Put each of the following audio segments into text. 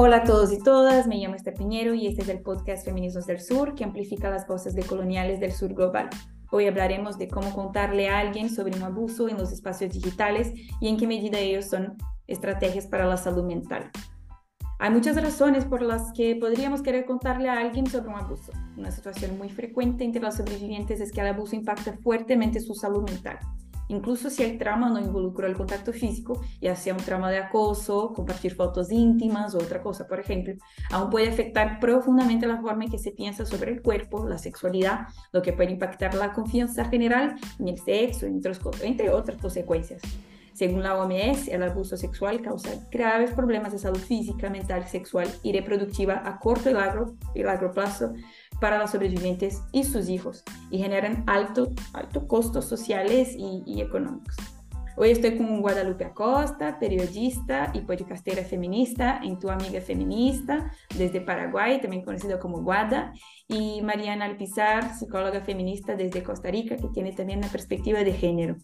Hola a todos y todas, me llamo Esther Piñero y este es el podcast Feminismos del Sur que amplifica las voces de coloniales del sur global. Hoy hablaremos de cómo contarle a alguien sobre un abuso en los espacios digitales y en qué medida ellos son estrategias para la salud mental. Hay muchas razones por las que podríamos querer contarle a alguien sobre un abuso. Una situación muy frecuente entre los sobrevivientes es que el abuso impacta fuertemente su salud mental incluso si el trauma no involucró el contacto físico, ya sea un trauma de acoso, compartir fotos íntimas o otra cosa, por ejemplo, aún puede afectar profundamente la forma en que se piensa sobre el cuerpo, la sexualidad, lo que puede impactar la confianza general en el sexo, entre otras consecuencias. Según la OMS, el abuso sexual causa graves problemas de salud física, mental, sexual y reproductiva a corto y largo, y largo plazo para los sobrevivientes y sus hijos y generan altos alto costos sociales y, y, económicos. Hoy estoy con Guadalupe Acosta, periodista y podcastera feminista en Tu Amiga Feminista desde Paraguay, también conocido como Guada, y Mariana Alpizar, psicóloga feminista desde Costa Rica, que tiene también una perspectiva de género.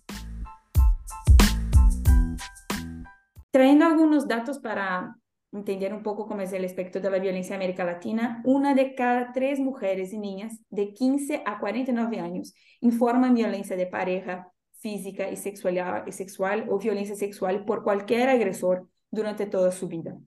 Trayendo algunos datos para entender un poco cómo es el espectro de la violencia en América Latina, una de cada tres mujeres y niñas de 15 a 49 años informan violencia de pareja, física y sexual, y sexual o violencia sexual por cualquier agresor durante toda su vida,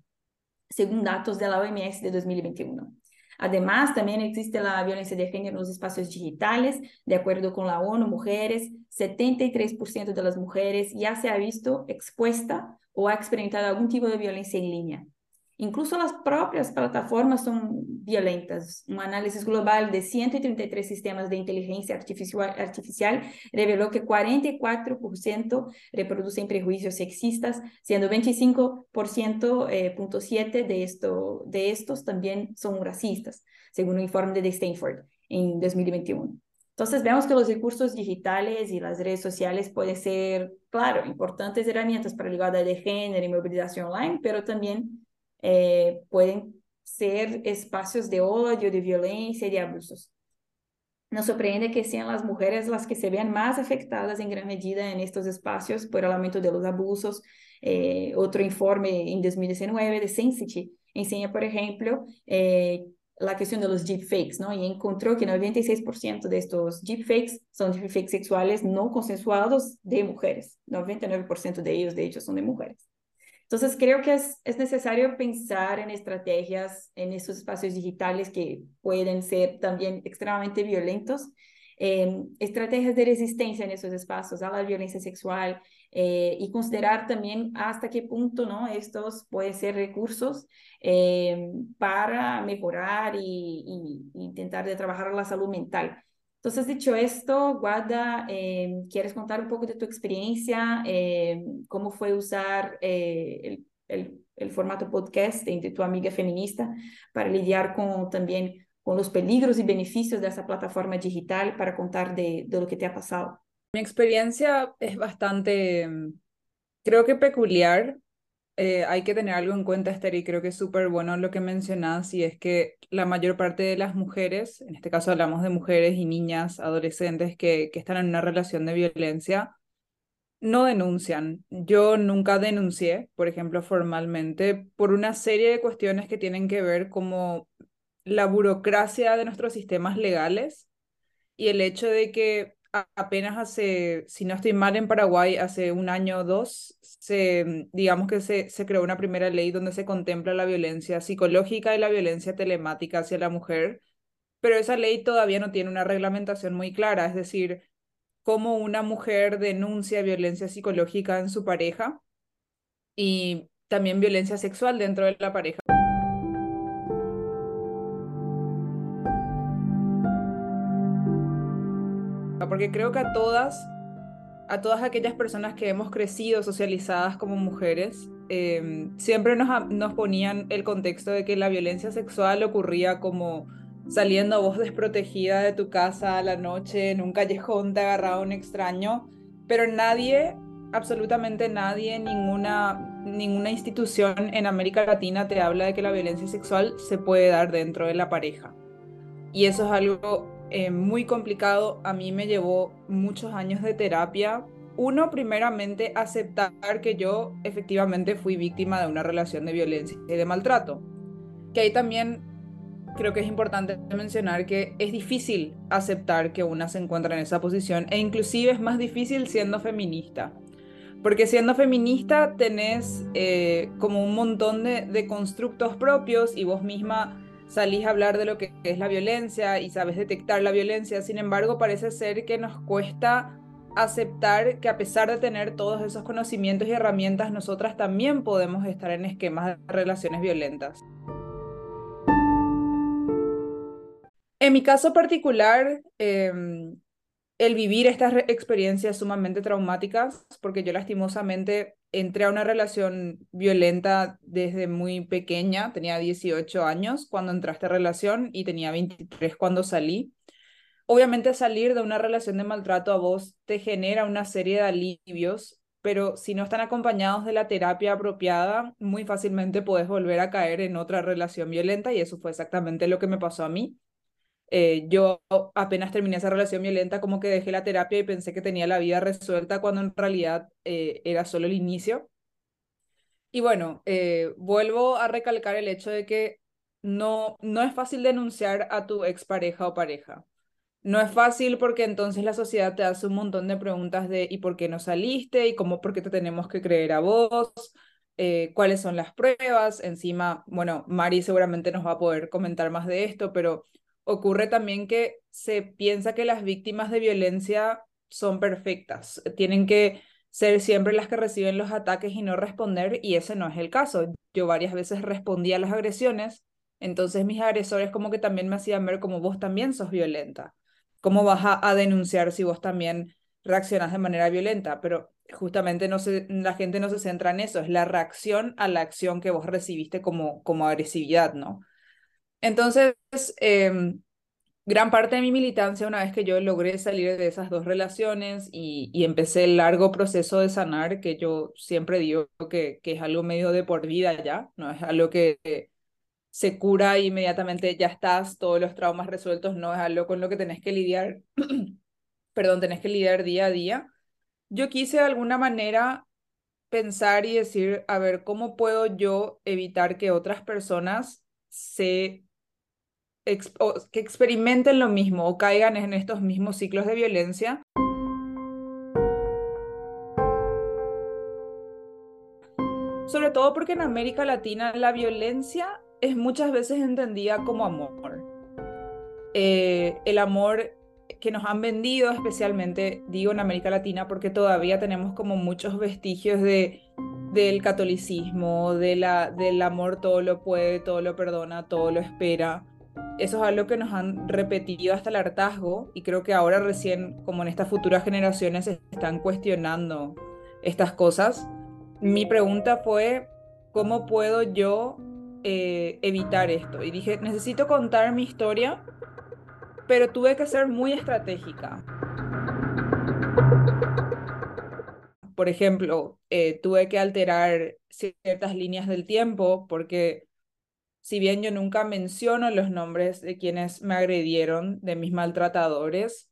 según datos de la OMS de 2021. Además, también existe la violencia de género en los espacios digitales. De acuerdo con la ONU Mujeres, 73% de las mujeres ya se ha visto expuesta o ha experimentado algún tipo de violencia en línea. Incluso las propias plataformas son violentas. Un análisis global de 133 sistemas de inteligencia artificial, artificial reveló que 44% reproducen prejuicios sexistas, siendo 25.7% eh, de, esto, de estos también son racistas, según un informe de Stanford en 2021. Entonces vemos que los recursos digitales y las redes sociales pueden ser, claro, importantes herramientas para la igualdad de género y movilización online, pero también eh, pueden ser espacios de odio, de violencia y de abusos. Nos sorprende que sean las mujeres las que se vean más afectadas en gran medida en estos espacios por el aumento de los abusos. Eh, otro informe en 2019 de Sensity enseña, por ejemplo, eh, la cuestión de los deepfakes, ¿no? Y encontró que 96% de estos deepfakes son deepfakes sexuales no consensuados de mujeres. 99% de ellos, de hecho, son de mujeres. Entonces, creo que es, es necesario pensar en estrategias en estos espacios digitales que pueden ser también extremadamente violentos, eh, estrategias de resistencia en esos espacios a la violencia sexual eh, y considerar también hasta qué punto ¿no? estos pueden ser recursos eh, para mejorar y, y, intentar de trabajar la salud mental. Entonces, dicho esto, Guada, eh, ¿quieres contar un poco de tu experiencia? Eh, ¿Cómo fue usar eh, el, el, el, formato podcast entre tu amiga feminista para lidiar con también con los peligros y beneficios de esa plataforma digital para contar de, de lo que te ha pasado? Mi experiencia es bastante, creo que peculiar, eh, hay que tener algo en cuenta, Esther, y creo que es súper bueno lo que mencionas, y es que la mayor parte de las mujeres, en este caso hablamos de mujeres y niñas, adolescentes que, que están en una relación de violencia, no denuncian. Yo nunca denuncié, por ejemplo, formalmente, por una serie de cuestiones que tienen que ver como la burocracia de nuestros sistemas legales y el hecho de que apenas hace, si no estoy mal, en Paraguay, hace un año o dos, se, digamos que se, se creó una primera ley donde se contempla la violencia psicológica y la violencia telemática hacia la mujer, pero esa ley todavía no tiene una reglamentación muy clara, es decir, cómo una mujer denuncia violencia psicológica en su pareja y también violencia sexual dentro de la pareja. Porque creo que a todas, a todas aquellas personas que hemos crecido socializadas como mujeres, em, siempre nos, nos ponían el contexto de que la violencia sexual ocurría como saliendo vos desprotegida de tu casa a la noche, en un callejón te agarraba un extraño, pero nadie, absolutamente nadie, ninguna, ninguna institución en América Latina te habla de que la violencia sexual se puede dar dentro de la pareja. Y eso es algo eh, muy complicado. A mí me llevó muchos años de terapia. Uno, primeramente, aceptar que yo efectivamente fui víctima de una relación de violencia y de maltrato. que ahí también creo que es importante mencionar que es difícil aceptar que una se encuentra en esa posición e inclusive es más difícil siendo feminista. Porque siendo feminista tenés eh, como un montón de, de, constructos propios y vos misma salís a hablar de lo que es la violencia y sabes detectar la violencia. Sin embargo, parece ser que nos cuesta aceptar que a pesar de tener todos esos conocimientos y herramientas, nosotras también podemos estar en esquemas de relaciones violentas. En mi caso particular, em, el vivir estas experiencias sumamente traumáticas, porque yo lastimosamente entré a una relación violenta desde muy pequeña, tenía 18 años cuando entré a esta relación y tenía 23 cuando salí. Obviamente salir de una relación de maltrato a vos te genera una serie de alivios, pero si no están acompañados de la terapia apropiada, muy fácilmente puedes volver a caer en otra relación violenta y eso fue exactamente lo que me pasó a mí. Eh, yo apenas terminé esa relación violenta, como que dejé la terapia y pensé que tenía la vida resuelta cuando en realidad eh, era solo el inicio. Y bueno, eh, vuelvo a recalcar el hecho de que no, no es fácil denunciar a tu expareja o pareja. No es fácil porque entonces la sociedad te hace un montón de preguntas de ¿y por qué no saliste? ¿Y cómo por qué te tenemos que creer a vos? ¿Cuáles son las pruebas? Encima, bueno, Mari seguramente nos va a poder comentar más de esto, pero ocurre también que se piensa que las víctimas de violencia son perfectas, tienen que ser siempre las que reciben los ataques y no responder, y ese no es el caso. Yo varias veces respondía a las agresiones, entonces mis agresores como que también me hacían ver como vos también sos violenta, cómo vas a, denunciar si vos también reaccionas de manera violenta, pero justamente no se, la gente no se centra en eso, es la reacción a la acción que vos recibiste como, como agresividad, ¿no? Entonces, em, gran parte de mi militancia, una vez que yo logré salir de esas dos relaciones y, empecé el largo proceso de sanar, que yo siempre digo que, que es algo medio de por vida ya, no es algo que se cura inmediatamente ya estás, todos los traumas resueltos, no es algo con lo que tenés que lidiar, perdón, tenés que lidiar día a día. Yo quise de alguna manera pensar y decir, a ver, ¿cómo puedo yo evitar que otras personas se que experimenten lo mismo o caigan en estos mismos ciclos de violencia. Sobre todo porque en América Latina la violencia es muchas veces entendida como amor. Eh, el amor que nos han vendido, especialmente digo en América Latina, porque todavía tenemos como muchos vestigios de, del catolicismo, de la, del amor todo lo puede, todo lo perdona, todo lo espera eso es algo que nos han repetido hasta el hartazgo y creo que ahora recién, como en estas futuras generaciones, se están cuestionando estas cosas. Mi pregunta fue, ¿cómo puedo yo eh, evitar esto? Y dije, necesito contar mi historia, pero tuve que ser muy estratégica. Por ejemplo, eh, tuve que alterar ciertas líneas del tiempo porque si bien yo nunca menciono los nombres de quienes me agredieron, de mis maltratadores,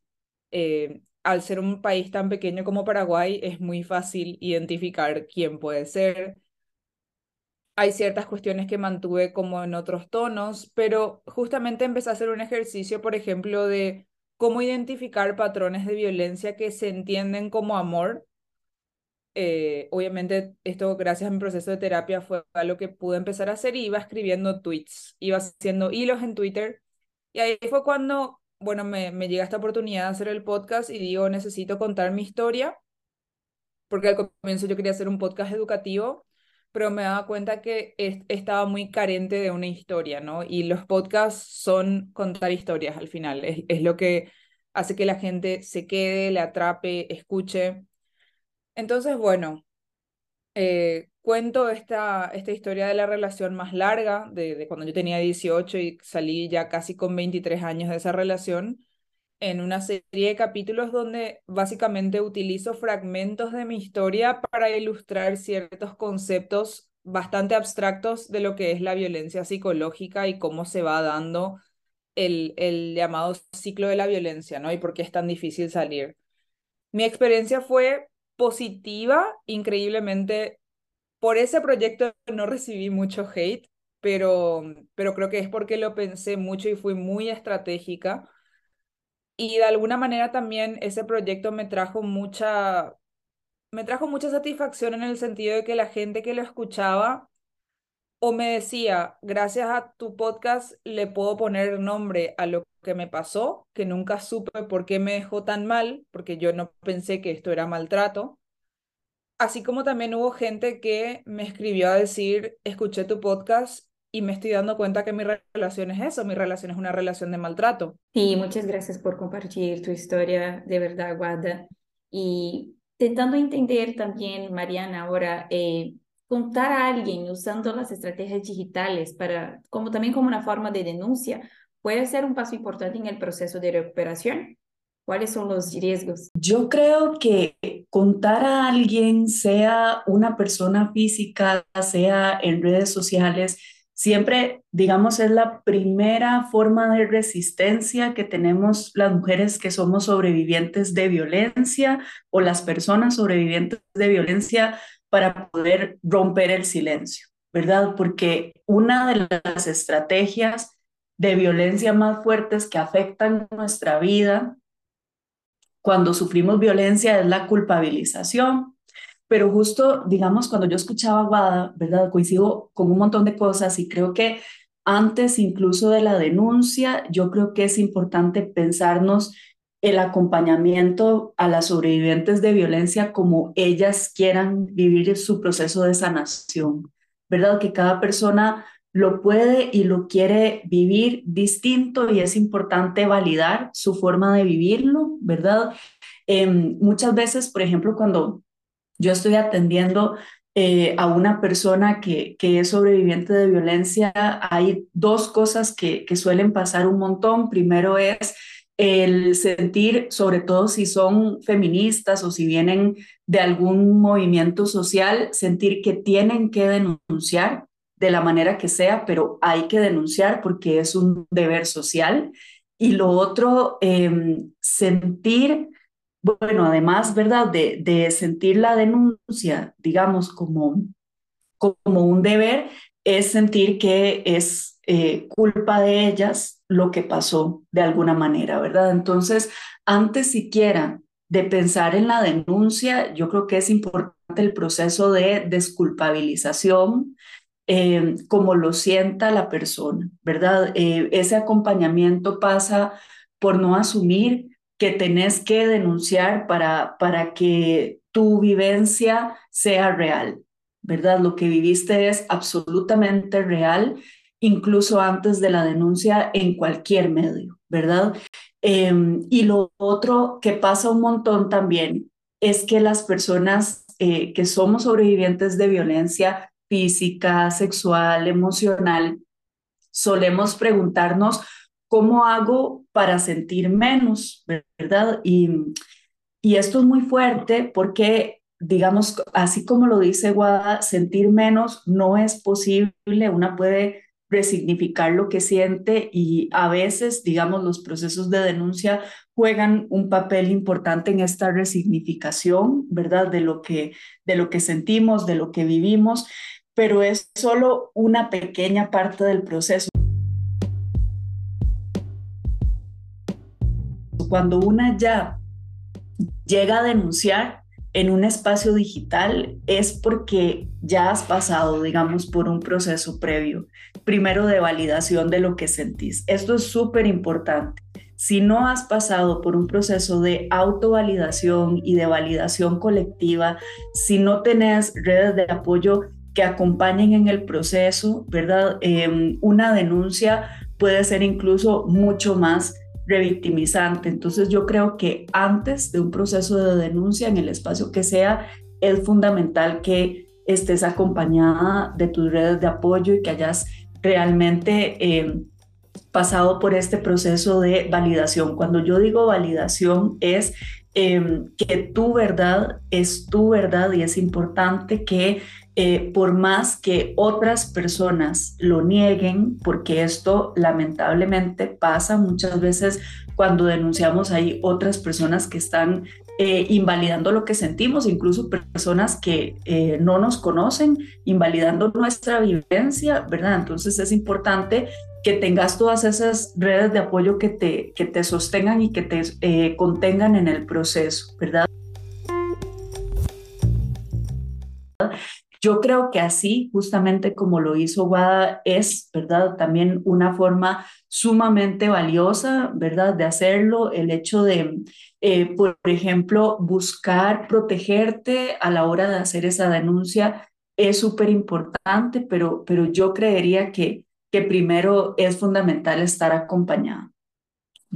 eh, al ser un país tan pequeño como Paraguay, es muy fácil identificar quién puede ser. Hay ciertas cuestiones que mantuve como en otros tonos, pero justamente empecé a hacer un ejercicio, por ejemplo, de cómo identificar patrones de violencia que se entienden como amor eh, obviamente esto gracias a mi proceso de terapia fue algo que pude empezar a hacer y iba escribiendo tweets, iba haciendo hilos en Twitter y ahí fue cuando, bueno, me, me llega esta oportunidad de hacer el podcast y digo, necesito contar mi historia, porque al comienzo yo quería hacer un podcast educativo, pero me daba cuenta que estaba muy carente de una historia, ¿no? Y los podcasts son contar historias al final, es, es lo que hace que la gente se quede, le atrape, escuche. Entonces, bueno, eh, cuento esta, esta historia de la relación más larga, de, de, cuando yo tenía 18 y salí ya casi con 23 años de esa relación, en una serie de capítulos donde básicamente utilizo fragmentos de mi historia para ilustrar ciertos conceptos bastante abstractos de lo que es la violencia psicológica y cómo se va dando el, el llamado ciclo de la violencia, ¿no? Y por qué es tan difícil salir. Mi experiencia fue positiva, increíblemente. Por ese proyecto no recibí mucho hate, pero, pero creo que es porque lo pensé mucho y fui muy estratégica. Y de alguna manera también ese proyecto me trajo mucha, me trajo mucha satisfacción en el sentido de que la gente que lo escuchaba o me decía, gracias a tu podcast le puedo poner nombre a lo que me pasó, que nunca supe por qué me dejó tan mal, porque yo no pensé que esto era maltrato. Así como también hubo gente que me escribió a decir, escuché tu podcast y me estoy dando cuenta que mi relación es eso, mi relación es una relación de maltrato. Sí, muchas gracias por compartir tu historia, de verdad, Guada. Y intentando entender también, Mariana, ahora, eh, contar a alguien usando las estrategias digitales para, como también como una forma de denuncia, puede ser un paso importante en el proceso de recuperación. ¿Cuáles son los riesgos? Yo creo que contar a alguien, sea una persona física, sea en redes sociales, siempre, digamos, es la primera forma de resistencia que tenemos las mujeres que somos sobrevivientes de violencia o las personas sobrevivientes de violencia para poder romper el silencio, ¿verdad? Porque una de las estrategias de violencia más fuertes que afectan nuestra vida cuando sufrimos violencia es la culpabilización. Pero justo, digamos, cuando yo escuchaba a Guada, ¿verdad? Coincido con un montón de cosas y creo que antes incluso de la denuncia, yo creo que es importante pensarnos el acompañamiento a las sobrevivientes de violencia como ellas quieran vivir su proceso de sanación, ¿verdad? Que cada persona lo puede y lo quiere vivir distinto y es importante validar su forma de vivirlo, ¿verdad? Em, muchas veces, por ejemplo, cuando yo estoy atendiendo eh, a una persona que, que es sobreviviente de violencia, hay dos cosas que, que suelen pasar un montón. Primero es el sentir, sobre todo si son feministas o si vienen de algún movimiento social, sentir que tienen que denunciar de la manera que sea, pero hay que denunciar porque es un deber social. Y lo otro, em, sentir, bueno, además, ¿verdad? De, de sentir la denuncia, digamos, como, como un deber, es sentir que es eh, culpa de ellas lo que pasó de alguna manera, ¿verdad? Entonces, antes siquiera de pensar en la denuncia, yo creo que es importante el proceso de desculpabilización, eh, como lo sienta la persona, ¿verdad? Eh, ese acompañamiento pasa por no asumir que tenés que denunciar para, para que tu vivencia sea real, ¿verdad? Lo que viviste es absolutamente real, incluso antes de la denuncia en cualquier medio, ¿verdad? Em, y lo otro que pasa un montón también es que las personas eh, que somos sobrevivientes de violencia física, sexual, emocional, solemos preguntarnos, ¿cómo hago para sentir menos? ¿Verdad? Y, y esto es muy fuerte porque, digamos, así como lo dice Guada, sentir menos no es posible. Una puede resignificar lo que siente y a veces, digamos, los procesos de denuncia juegan un papel importante en esta resignificación, ¿verdad? De lo que, de lo que sentimos, de lo que vivimos pero es solo una pequeña parte del proceso. Cuando una ya llega a denunciar en un espacio digital es porque ya has pasado, digamos, por un proceso previo, primero de validación de lo que sentís. Esto es súper importante. Si no has pasado por un proceso de autovalidación y de validación colectiva, si no tenés redes de apoyo que acompañen en el proceso, ¿verdad? Em, una denuncia puede ser incluso mucho más revictimizante. Entonces yo creo que antes de un proceso de denuncia en el espacio que sea, es fundamental que estés acompañada de tus redes de apoyo y que hayas realmente em, pasado por este proceso de validación. Cuando yo digo validación es em, que tu verdad es tu verdad y es importante que eh, por más que otras personas lo nieguen, porque esto lamentablemente pasa muchas veces cuando denunciamos hay otras personas que están eh, invalidando lo que sentimos, incluso personas que eh, no nos conocen, invalidando nuestra vivencia, ¿verdad? Entonces es importante que tengas todas esas redes de apoyo que te, que te sostengan y que te contengan en el proceso, ¿verdad? Yo creo que así, justamente como lo hizo Wada, es, ¿verdad? También una forma sumamente valiosa, ¿verdad? De hacerlo, el hecho de, eh, por ejemplo, buscar protegerte a la hora de hacer esa denuncia es súper importante, pero, pero yo creería que, que primero es fundamental estar acompañado.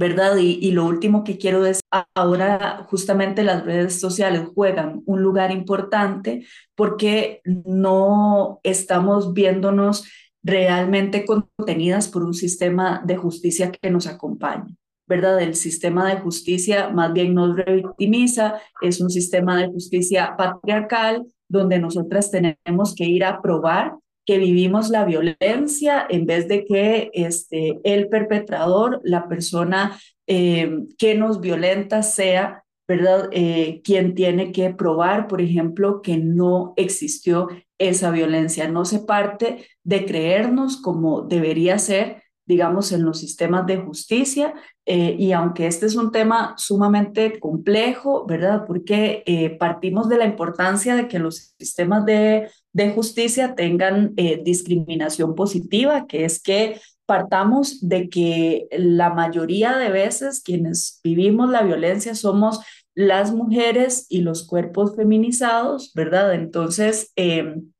¿Verdad? Y, lo último que quiero decir, ahora justamente las redes sociales juegan un lugar importante porque no estamos viéndonos realmente contenidas por un sistema de justicia que nos acompañe. ¿verdad? El sistema de justicia más bien nos revictimiza, es un sistema de justicia patriarcal donde nosotras tenemos que ir a probar que vivimos la violencia en vez de que este, el perpetrador, la persona eh, que nos violenta sea, ¿verdad? Eh, quien tiene que probar, por ejemplo, que no existió esa violencia. No se parte de creernos como debería ser, digamos, en los sistemas de justicia. Eh, y aunque este es un tema sumamente complejo, ¿verdad? Porque partimos de la importancia de que los sistemas de de justicia tengan eh, discriminación positiva, que es que partamos de que la mayoría de veces quienes vivimos la violencia somos las mujeres y los cuerpos feminizados, ¿verdad? Entonces, em,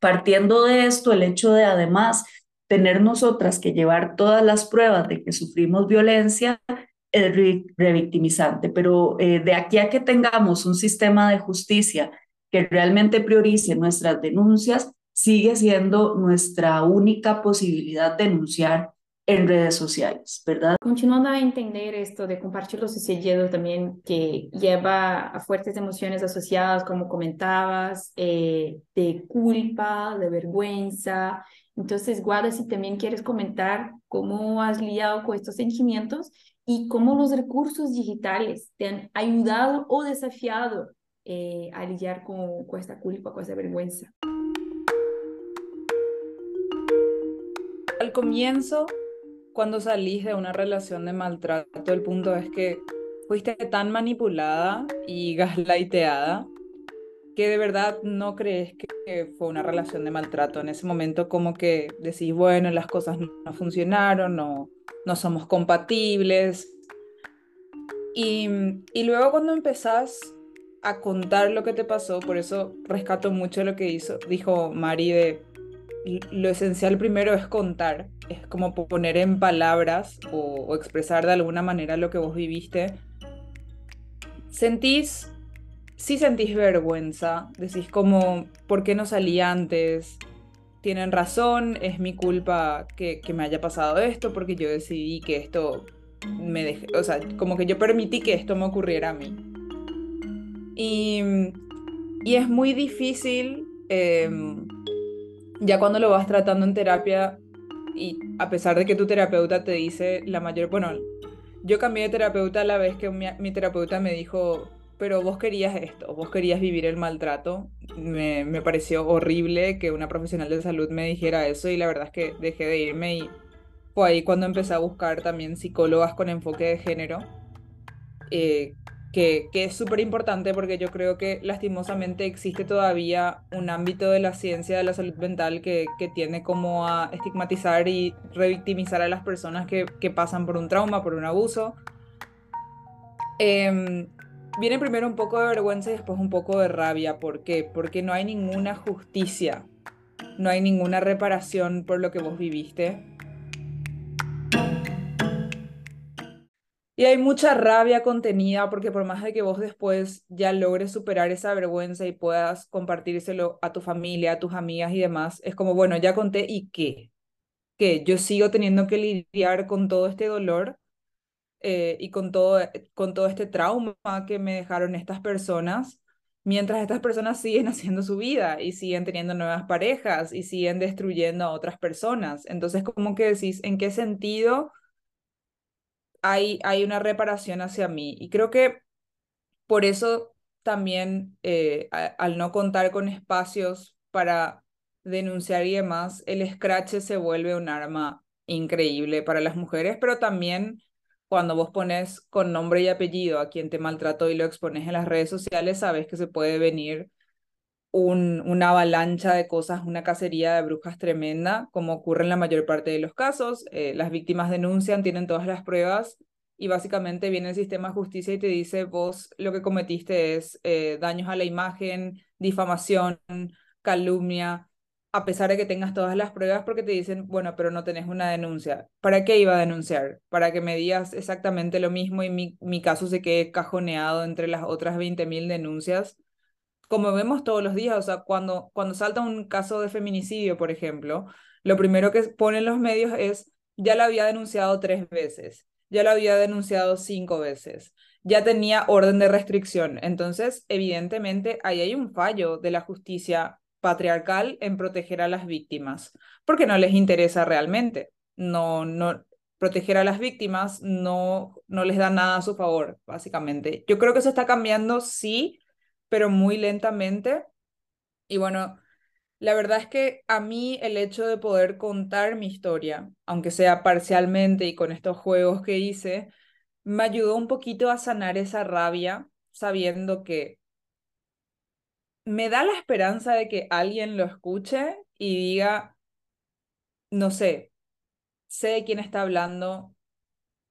partiendo de esto, el hecho de además tener nosotras que llevar todas las pruebas de que sufrimos violencia es revictimizante, pero eh, de aquí a que tengamos un sistema de justicia que realmente priorice nuestras denuncias, sigue siendo nuestra única posibilidad de denunciar en redes sociales, ¿verdad? Continuando a entender esto de compartir lo sucedido también, que lleva a fuertes emociones asociadas, como comentabas, eh, de culpa, de vergüenza. Entonces, Guada, si también quieres comentar cómo has lidiado con estos sentimientos y cómo los recursos digitales te han ayudado o desafiado eh, a lidiar esta culpa, con esta vergüenza. Al comienzo, cuando salís de una relación de maltrato, el punto es que fuiste tan manipulada y gaslighteada que de verdad no crees que fue una relación de maltrato. En ese momento como que decís, bueno, las cosas no, funcionaron, no, no somos compatibles. Y, y luego cuando empezás a contar lo que te pasó, por eso rescato mucho lo que hizo, dijo Mari de lo esencial primero es contar, es como poner en palabras o, expresar de alguna manera lo que vos viviste. Sentís, sí sentís vergüenza, decís como, ¿por qué no salí antes? Tienen razón, es mi culpa que, que me haya pasado esto porque yo decidí que esto me dejé, o sea, como que yo permití que esto me ocurriera a mí. Y, y es muy difícil, em, ya cuando lo vas tratando en terapia, y a pesar de que tu terapeuta te dice la mayor, bueno, yo cambié de terapeuta a la vez que mi, terapeuta me dijo, pero vos querías esto, vos querías vivir el maltrato. Me, me, pareció horrible que una profesional de salud me dijera eso y la verdad es que dejé de irme y fue ahí cuando empecé a buscar también psicólogas con enfoque de género, eh, que, es súper importante porque yo creo que lastimosamente existe todavía un ámbito de la ciencia de la salud mental que, que tiene como a estigmatizar y revictimizar a las personas que, que pasan por un trauma, por un abuso. Em, viene primero un poco de vergüenza y después un poco de rabia. ¿Por qué? Porque no hay ninguna justicia, no hay ninguna reparación por lo que vos viviste. Y hay mucha rabia contenida porque por más de que vos después ya logres superar esa vergüenza y puedas compartírselo a tu familia, a tus amigas y demás, es como, bueno, ya conté y qué. Que yo sigo teniendo que lidiar con todo este dolor eh, y con todo, con todo este trauma que me dejaron estas personas, mientras estas personas siguen haciendo su vida y siguen teniendo nuevas parejas y siguen destruyendo a otras personas. Entonces, como que decís, ¿en qué sentido? Hay, una reparación hacia mí. Y creo que Por eso también eh, al no contar con espacios para denunciar y demás, el scratch se vuelve un arma increíble para las mujeres, pero también cuando vos pones con nombre y apellido a quien te maltrató y lo expones en las redes sociales, sabes que se puede venir un, una avalancha de cosas, una cacería de brujas tremenda, como ocurre en la mayor parte de los casos. Eh, las víctimas denuncian, tienen todas las pruebas y básicamente viene el sistema de justicia y te dice, vos lo que cometiste es eh, daños a la imagen, difamación, calumnia, a pesar de que tengas todas las pruebas, porque te dicen, bueno, pero no tenés una denuncia. ¿Para qué iba a denunciar? Para que me digas exactamente lo mismo y mi, mi caso se quede cajoneado entre las otras 20.000 denuncias. Como vemos todos los días, o sea, cuando, cuando salta un caso de feminicidio, por ejemplo, lo primero que ponen los medios es, ya la había denunciado tres veces, ya la había denunciado cinco veces, ya tenía orden de restricción. Entonces, evidentemente, ahí hay un fallo de la justicia patriarcal en proteger a las víctimas, porque no les interesa realmente. No, no, proteger a las víctimas no, no les da nada a su favor, básicamente. Yo creo que eso está cambiando, sí, pero muy lentamente. Y bueno, la verdad es que a mí el hecho de poder contar mi historia, aunque sea parcialmente y con estos juegos que hice, me ayudó un poquito a sanar esa rabia, sabiendo que me da la esperanza de que alguien lo escuche y diga, no sé, sé de quién está hablando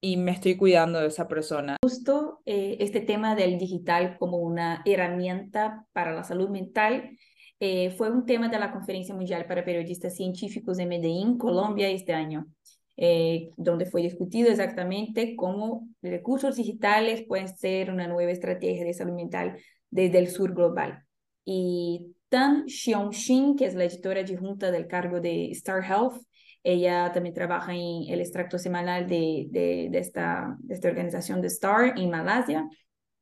y me estoy cuidando de esa persona. Justo eh, este tema del digital como una herramienta para la salud mental eh, fue un tema de la Conferencia Mundial para Periodistas Científicos en Medellín, Colombia, este año. Eh, donde fue discutido exactamente cómo recursos digitales pueden ser una nueva estrategia de salud mental desde el sur global y Tan Xiong-Xin, que es la editora adjunta del cargo de Star Health. Ella también trabaja en el extracto semanal de, de, de esta, de esta organización de Star en Malasia.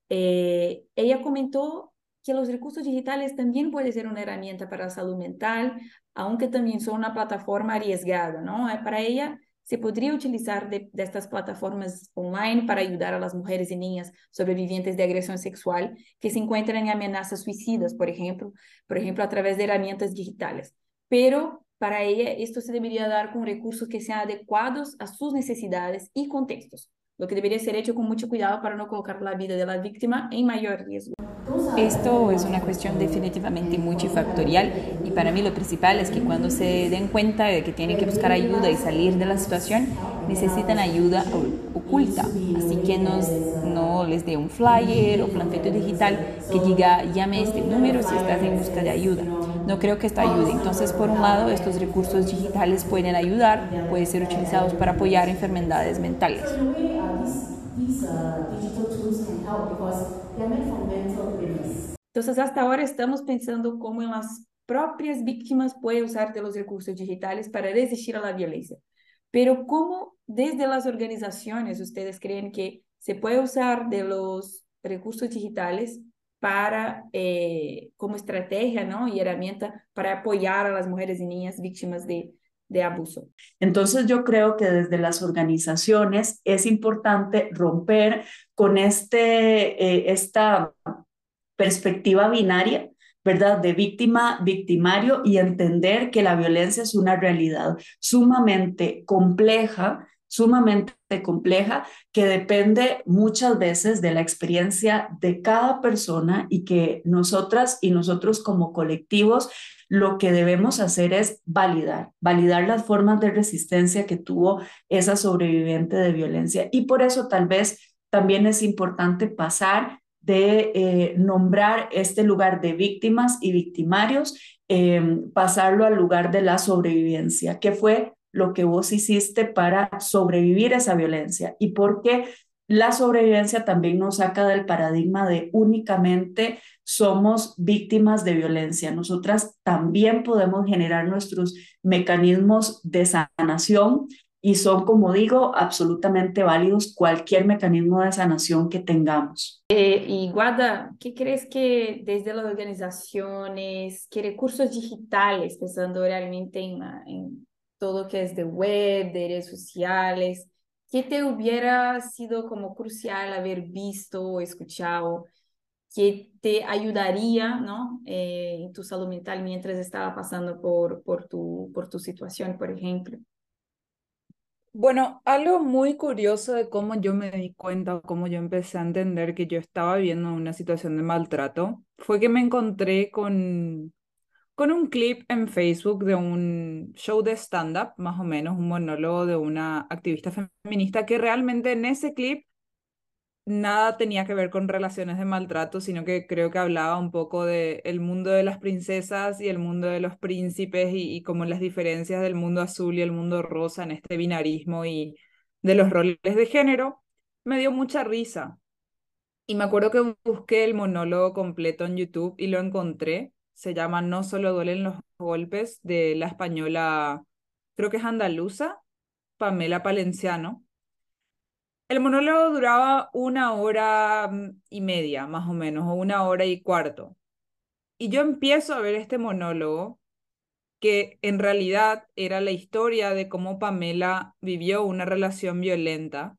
Eh, ella comentó que los recursos digitales también pueden ser una herramienta para la salud mental, aunque también son una plataforma arriesgada, ¿no? Para ella, se podría utilizar de, estas plataformas online para ayudar a las mujeres y niñas sobrevivientes de agresión sexual que se encuentran en amenazas suicidas, por ejemplo, por ejemplo, a través de herramientas digitales. Pero para ella esto se debería dar con recursos que sean adecuados a sus necesidades y contextos, lo que debería ser hecho con mucho cuidado para no colocar la vida de la víctima en mayor riesgo. Esto es una cuestión definitivamente multifactorial y para mí lo principal es que cuando se den cuenta de que tienen que buscar ayuda y salir de la situación, necesitan ayuda oculta. Así que nos, no les dé un flyer o panfleto digital que diga llame este número si estás en busca de ayuda. No creo que esto ayude. Entonces, por un lado, estos recursos digitales pueden ayudar, pueden ser utilizados para apoyar enfermedades mentales. Entonces, hasta ahora estamos pensando cómo las propias víctimas pueden usar de los recursos digitales para resistir a la violencia. Pero ¿cómo desde las organizaciones ustedes creen que se puede usar de los recursos digitales para, eh, como estrategia ¿no? y herramienta para apoyar a las mujeres y niñas víctimas de, de abuso. Entonces yo creo que desde las organizaciones es importante romper con este, eh, esta perspectiva binaria, ¿verdad? De víctima, victimario y entender que la violencia es una realidad sumamente compleja, sumamente compleja, que depende muchas veces de la experiencia de cada persona y que nosotras y nosotros como colectivos lo que debemos hacer es validar, validar las formas de resistencia que tuvo esa sobreviviente de violencia. Y por eso tal vez también es importante pasar de eh, nombrar este lugar de víctimas y victimarios, em, pasarlo al lugar de la sobrevivencia, que fue lo que vos hiciste para sobrevivir a esa violencia y porque la sobrevivencia también nos saca del paradigma de únicamente somos víctimas de violencia. Nosotras también podemos generar nuestros mecanismos de sanación y son, como digo, absolutamente válidos cualquier mecanismo de sanación que tengamos. Eh, y Guada, ¿qué crees que desde las organizaciones, qué recursos digitales, pensando realmente en, en todo que es de web, de redes sociales, qué te hubiera sido como crucial haber visto o escuchado que te ayudaría ¿no? Eh, en tu salud mental mientras estaba pasando por, tu, por tu situación, por ejemplo? Bueno, algo muy curioso de cómo yo me di cuenta, cómo yo empecé a entender que yo estaba viviendo una situación de maltrato, fue que me encontré con, con un clip en Facebook de un show de stand-up, más o menos, un monólogo de una activista feminista que realmente en ese clip nada tenía que ver con relaciones de maltrato, sino que creo que hablaba un poco de el mundo de las princesas y el mundo de los príncipes y, y como las diferencias del mundo azul y el mundo rosa en este binarismo y de los roles de género, me dio mucha risa. Y me acuerdo que busqué el monólogo completo en YouTube y lo encontré. Se llama No solo duelen los golpes de la española, creo que es andaluza, Pamela Palenciano. El monólogo duraba una hora mm, y media, más o menos, o una hora y cuarto. Y yo empiezo a ver este monólogo, que en realidad era la historia de cómo Pamela vivió una relación violenta.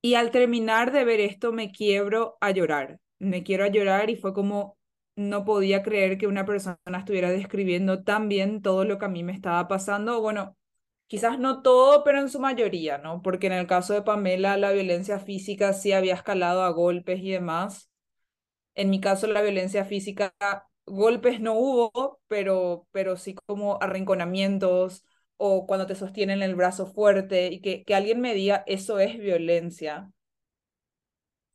Y al terminar de ver esto me quiebro a llorar. Me quiero a llorar y fue como no podía creer que una persona estuviera describiendo tan bien todo lo que a mí me estaba pasando. Bueno, quizás no todo, pero en su mayoría, ¿no? Porque en el caso de Pamela, la violencia física sí había escalado a golpes y demás. En mi caso, la violencia física, golpes no hubo, pero, pero sí como arrinconamientos o cuando te sostienen el brazo fuerte y que, que alguien me diga eso es violencia.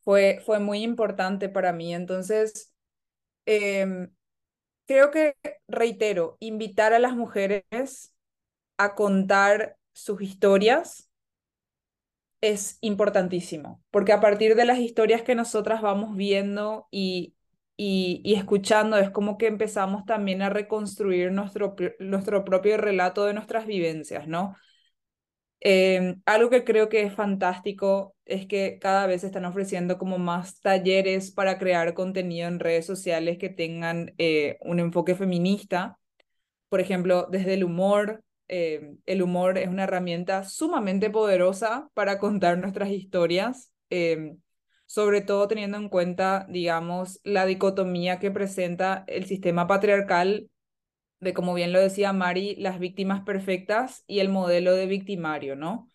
Fue, fue muy importante para mí. Entonces, em, creo que, reitero, invitar a las mujeres a contar sus historias es importantísimo, porque a partir de las historias que nosotras vamos viendo y, y, escuchando, es como que empezamos también a reconstruir nuestro, nuestro propio relato de nuestras vivencias, ¿no? Em, algo que creo que es fantástico es que cada vez están ofreciendo como más talleres para crear contenido en redes sociales que tengan eh, un enfoque feminista. Por ejemplo, desde el humor, eh, el humor es una herramienta sumamente poderosa para contar nuestras historias, eh, sobre todo teniendo en cuenta, digamos, la dicotomía que presenta el sistema patriarcal de, como bien lo decía Mari, las víctimas perfectas y el modelo de victimario, ¿no?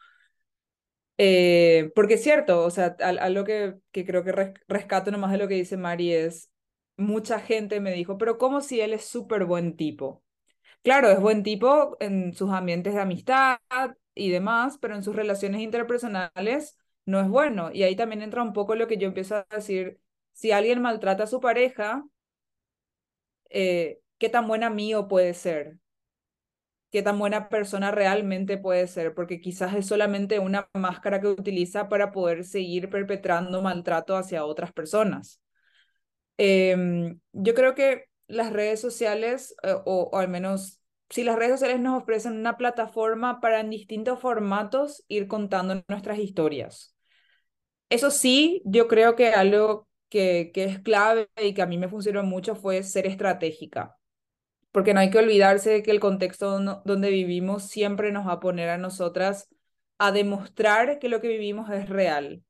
Eh, porque es cierto, o sea, algo que, que creo que rescato nomás de lo que dice Mari es, mucha gente me dijo, pero ¿cómo si él es súper buen tipo? Claro, es buen tipo en sus ambientes de amistad y demás, pero en sus relaciones interpersonales no es bueno. Y ahí también entra un poco lo que yo empiezo a decir, si alguien maltrata a su pareja, eh, ¿qué tan buen amigo puede ser? ¿Qué tan buena persona realmente puede ser? Porque quizás es solamente una máscara que utiliza para poder seguir perpetrando maltrato hacia otras personas. Em, yo creo que las redes sociales, eh, o, o, al menos si las redes sociales nos ofrecen una plataforma para en distintos formatos ir contando nuestras historias. Eso sí, yo creo que algo que, que es clave y que a mí me funcionó mucho fue ser estratégica, porque no hay que olvidarse de que el contexto donde vivimos siempre nos va a poner a nosotras a demostrar que lo que vivimos es real.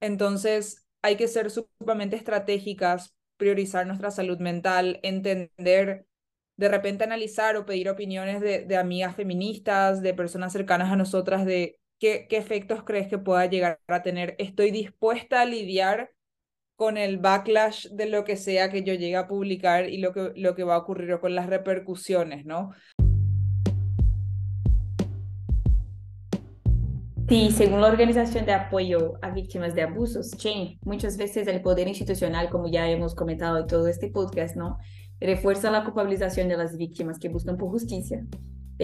Entonces, hay que ser sumamente estratégicas priorizar nuestra salud mental, entender, de repente analizar o pedir opiniones de, de amigas feministas, de personas cercanas a nosotras, de qué, qué efectos crees que pueda llegar a tener. Estoy dispuesta a lidiar con el backlash de lo que sea que yo llegue a publicar y lo que, lo que va a ocurrir o con las repercusiones, ¿no? Sí, según la Organización de Apoyo a Víctimas de Abusos, CHAIN, muchas veces el poder institucional, como ya hemos comentado en todo este podcast, ¿no? refuerza la culpabilización de las víctimas que buscan por justicia,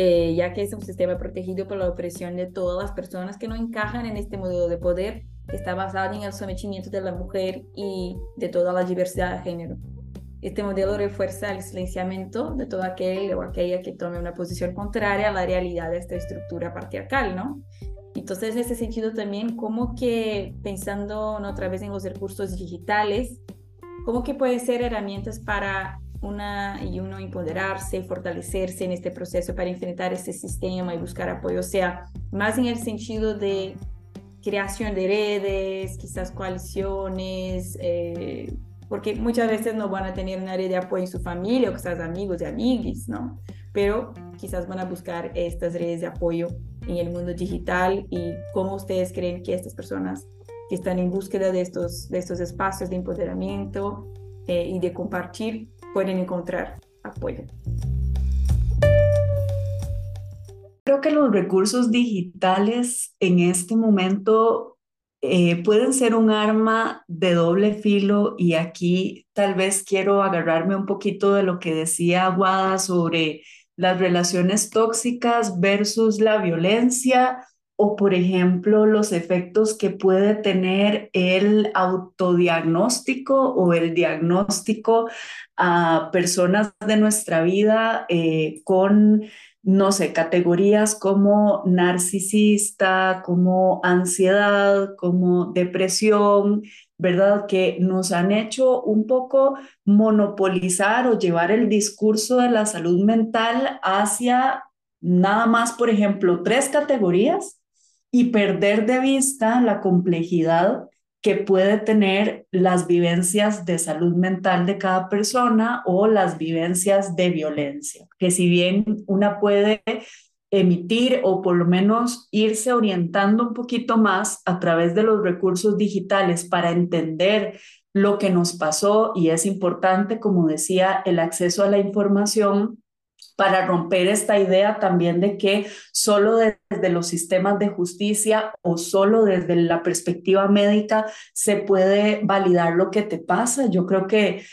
eh, ya que es un sistema protegido por la opresión de todas las personas que no encajan en este modelo de poder que está basado en el sometimiento de la mujer y de toda la diversidad de género. Este modelo refuerza el silenciamiento de todo aquel o aquella que tome una posición contraria a la realidad de esta estructura patriarcal, ¿no? Entonces, en ese sentido también, como que pensando otra vez en los recursos digitales, cómo que pueden ser herramientas para una y uno empoderarse, fortalecerse en este proceso para enfrentar este sistema y buscar apoyo, o sea, más en el sentido de creación de redes, quizás coaliciones, eh, porque muchas veces no van a tener una red de apoyo en su familia o quizás amigos y amigos, ¿no? Pero quizás van a buscar estas redes de apoyo en el mundo digital y cómo ustedes creen que estas personas que están en búsqueda de estos, de estos espacios de empoderamiento eh, y de compartir pueden encontrar apoyo. Creo que los recursos digitales en este momento eh, pueden ser un arma de doble filo y aquí tal vez quiero agarrarme un poquito de lo que decía Aguada sobre las relaciones tóxicas versus la violencia o, por ejemplo, los efectos que puede tener el autodiagnóstico o el diagnóstico a personas de nuestra vida eh, con no sé, categorías como narcisista, como ansiedad, como depresión, ¿verdad? Que nos han hecho un poco monopolizar o llevar el discurso de la salud mental hacia nada más, por ejemplo, tres categorías y perder de vista la complejidad que puede tener las vivencias de salud mental de cada persona o las vivencias de violencia, que si bien una puede emitir o por lo menos irse orientando un poquito más a través de los recursos digitales para entender lo que nos pasó y es importante, como decía, el acceso a la información para romper esta idea también de que solo desde los sistemas de justicia o solo desde la perspectiva médica se puede validar lo que te pasa. Yo creo que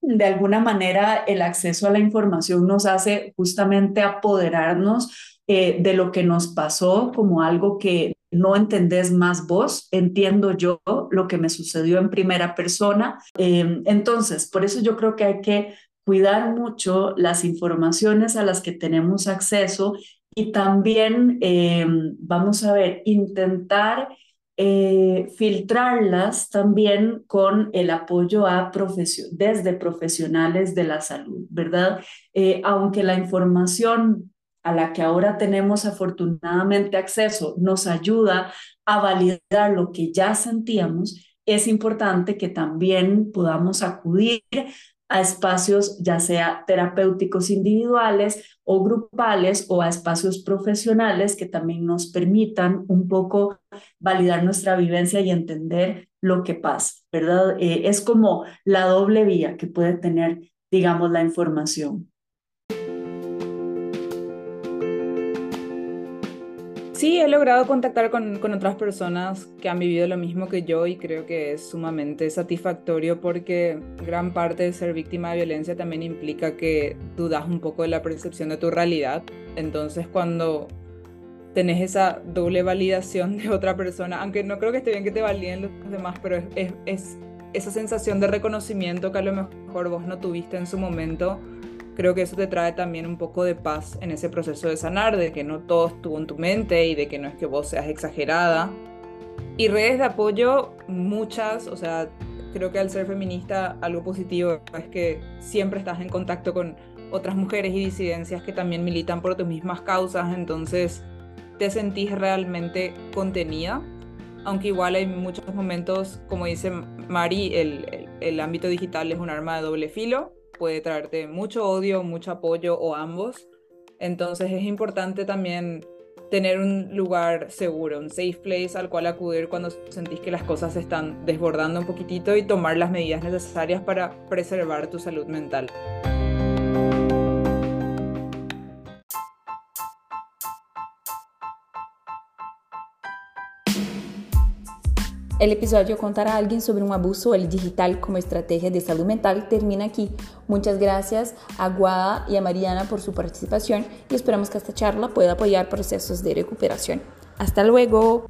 de alguna manera el acceso a la información nos hace justamente apoderarnos eh, de lo que nos pasó como algo que no entendés más vos, entiendo yo lo que me sucedió en primera persona. Eh, entonces, por eso yo creo que hay que cuidar mucho las informaciones a las que tenemos acceso y también, eh, vamos a ver, intentar eh, filtrarlas también con el apoyo a desde profesionales de la salud, ¿verdad? Eh, aunque la información a la que ahora tenemos afortunadamente acceso nos ayuda a validar lo que ya sentíamos, es importante que también podamos acudir a espacios ya sea terapéuticos individuales o grupales o a espacios profesionales que también nos permitan un poco validar nuestra vivencia y entender lo que pasa, ¿verdad? Eh, es como la doble vía que puede tener, digamos, la información. Sí, he logrado contactar con, con, otras personas que han vivido lo mismo que yo y creo que es sumamente satisfactorio porque gran parte de ser víctima de violencia también implica que dudas un poco de la percepción de tu realidad. Entonces cuando tenés esa doble validación de otra persona, aunque no creo que esté bien que te validen los demás, pero es, es, es esa sensación de reconocimiento que a lo mejor vos no tuviste en su momento creo que eso te trae también un poco de paz en ese proceso de sanar, de que no todo estuvo en tu mente y de que no es que vos seas exagerada. Y redes de apoyo, muchas, o sea, creo que al ser feminista algo positivo es que siempre estás en contacto con otras mujeres y disidencias que también militan por tus mismas causas, entonces te sentís realmente contenida, aunque igual hay muchos momentos, como dice Mari, el, el, el ámbito digital es un arma de doble filo, puede traerte mucho odio, mucho apoyo o ambos. Entonces es importante también tener un lugar seguro, un safe place al cual acudir cuando sentís que las cosas se están desbordando un poquitito y tomar las medidas necesarias para preservar tu salud mental. El episodio Contar a alguien sobre un abuso el digital como estrategia de salud mental termina aquí. Muchas gracias a Guada y a Mariana por su participación y esperamos que esta charla pueda apoyar procesos de recuperación. Hasta luego.